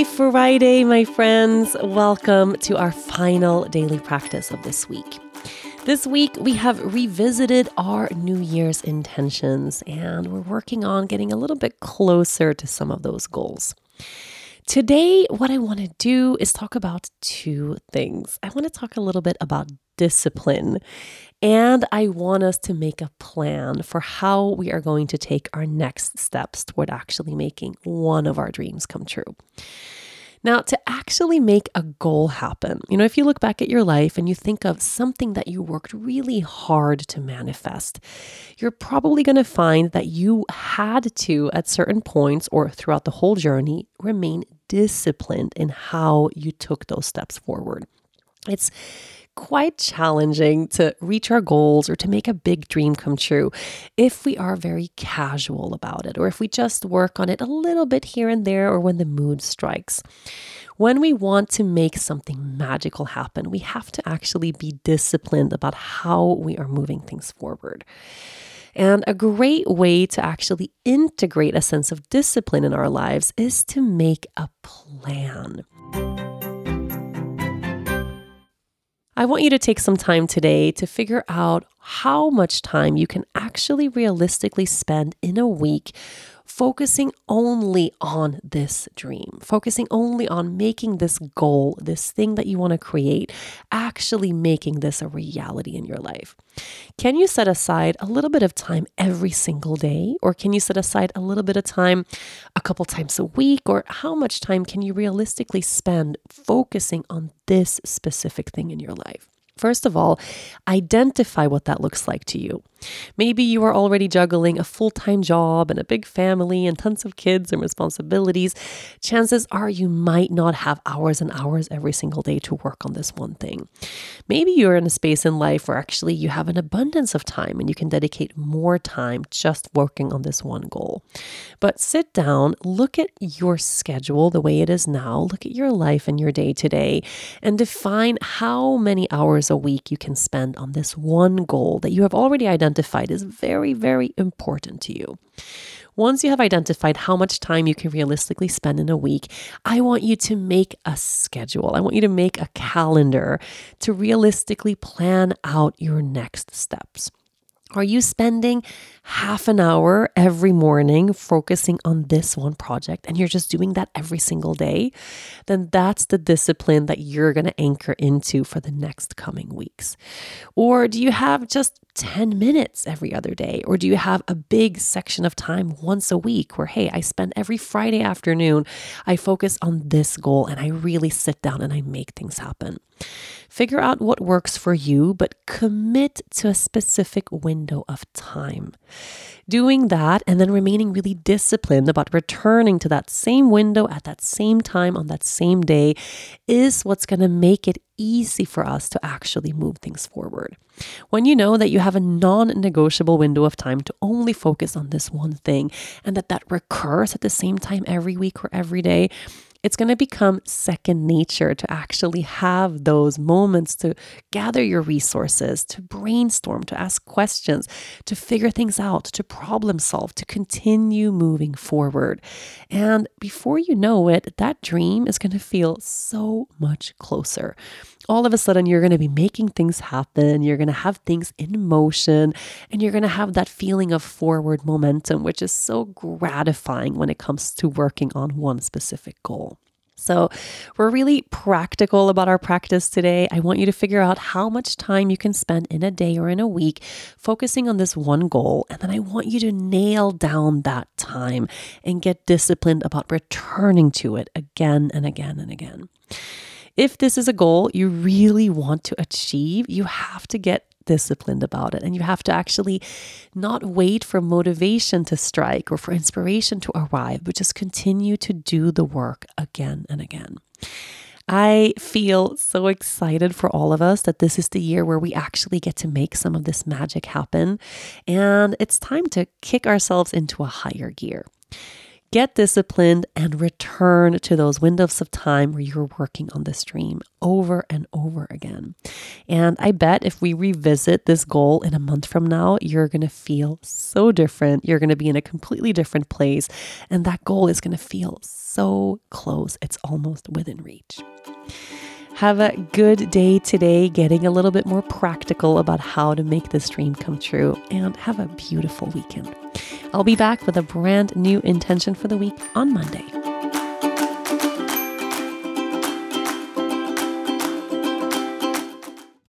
Happy Friday, my friends. Welcome to our final daily practice of this week. This week, we have revisited our New Year's intentions and we're working on getting a little bit closer to some of those goals. Today, what I want to do is talk about two things. I want to talk a little bit about discipline, and I want us to make a plan for how we are going to take our next steps toward actually making one of our dreams come true. Now, to actually make a goal happen, you know, if you look back at your life and you think of something that you worked really hard to manifest, you're probably going to find that you had to, at certain points or throughout the whole journey, remain disciplined in how you took those steps forward. It's quite challenging to reach our goals or to make a big dream come true if we are very casual about it or if we just work on it a little bit here and there or when the mood strikes. When we want to make something magical happen, we have to actually be disciplined about how we are moving things forward. And a great way to actually integrate a sense of discipline in our lives is to make a plan. I want you to take some time today to figure out how much time you can actually realistically spend in a week focusing only on this dream, focusing only on making this goal, this thing that you want to create, actually making this a reality in your life. Can you set aside a little bit of time every single day? Or can you set aside a little bit of time a couple times a week? Or how much time can you realistically spend focusing on this specific thing in your life? First of all, identify what that looks like to you. Maybe you are already juggling a full time job and a big family and tons of kids and responsibilities. Chances are you might not have hours and hours every single day to work on this one thing. Maybe you're in a space in life where actually you have an abundance of time and you can dedicate more time just working on this one goal. But sit down, look at your schedule the way it is now, look at your life and your day to day, and define how many hours a week you can spend on this one goal that you have already identified is very, very important to you. Once you have identified how much time you can realistically spend in a week, I want you to make a schedule. I want you to make a calendar to realistically plan out your next steps. Are you spending half an hour every morning focusing on this one project and you're just doing that every single day? Then that's the discipline that you're going to anchor into for the next coming weeks. Or do you have just 10 minutes every other day? Or do you have a big section of time once a week where, hey, I spend every Friday afternoon, I focus on this goal and I really sit down and I make things happen? Figure out what works for you, but commit to a specific window of time. Doing that and then remaining really disciplined about returning to that same window at that same time on that same day is what's going to make it easy for us to actually move things forward. When you know that you have a non negotiable window of time to only focus on this one thing and that that recurs at the same time every week or every day, it's going to become second nature to actually have those moments to gather your resources, to brainstorm, to ask questions, to figure things out, to problem solve, to continue moving forward. And before you know it, that dream is going to feel so much closer all of a sudden you're going to be making things happen. You're going to have things in motion and you're going to have that feeling of forward momentum, which is so gratifying when it comes to working on one specific goal. So, we're really practical about our practice today. I want you to figure out how much time you can spend in a day or in a week focusing on this one goal. And then I want you to nail down that time and get disciplined about returning to it again and again and again. If this is a goal you really want to achieve, you have to get disciplined about it and you have to actually not wait for motivation to strike or for inspiration to arrive, but just continue to do the work again and again. I feel so excited for all of us that this is the year where we actually get to make some of this magic happen. And it's time to kick ourselves into a higher gear. Get disciplined, and return to those windows of time where you're working on this dream over and over again. And I bet if we revisit this goal in a month from now, you're going to feel so different. You're going to be in a completely different place. And that goal is going to feel so close, it's almost within reach. Have a good day today, getting a little bit more practical about how to make this dream come true, and have a beautiful weekend. I'll be back with a brand new intention for the week on Monday.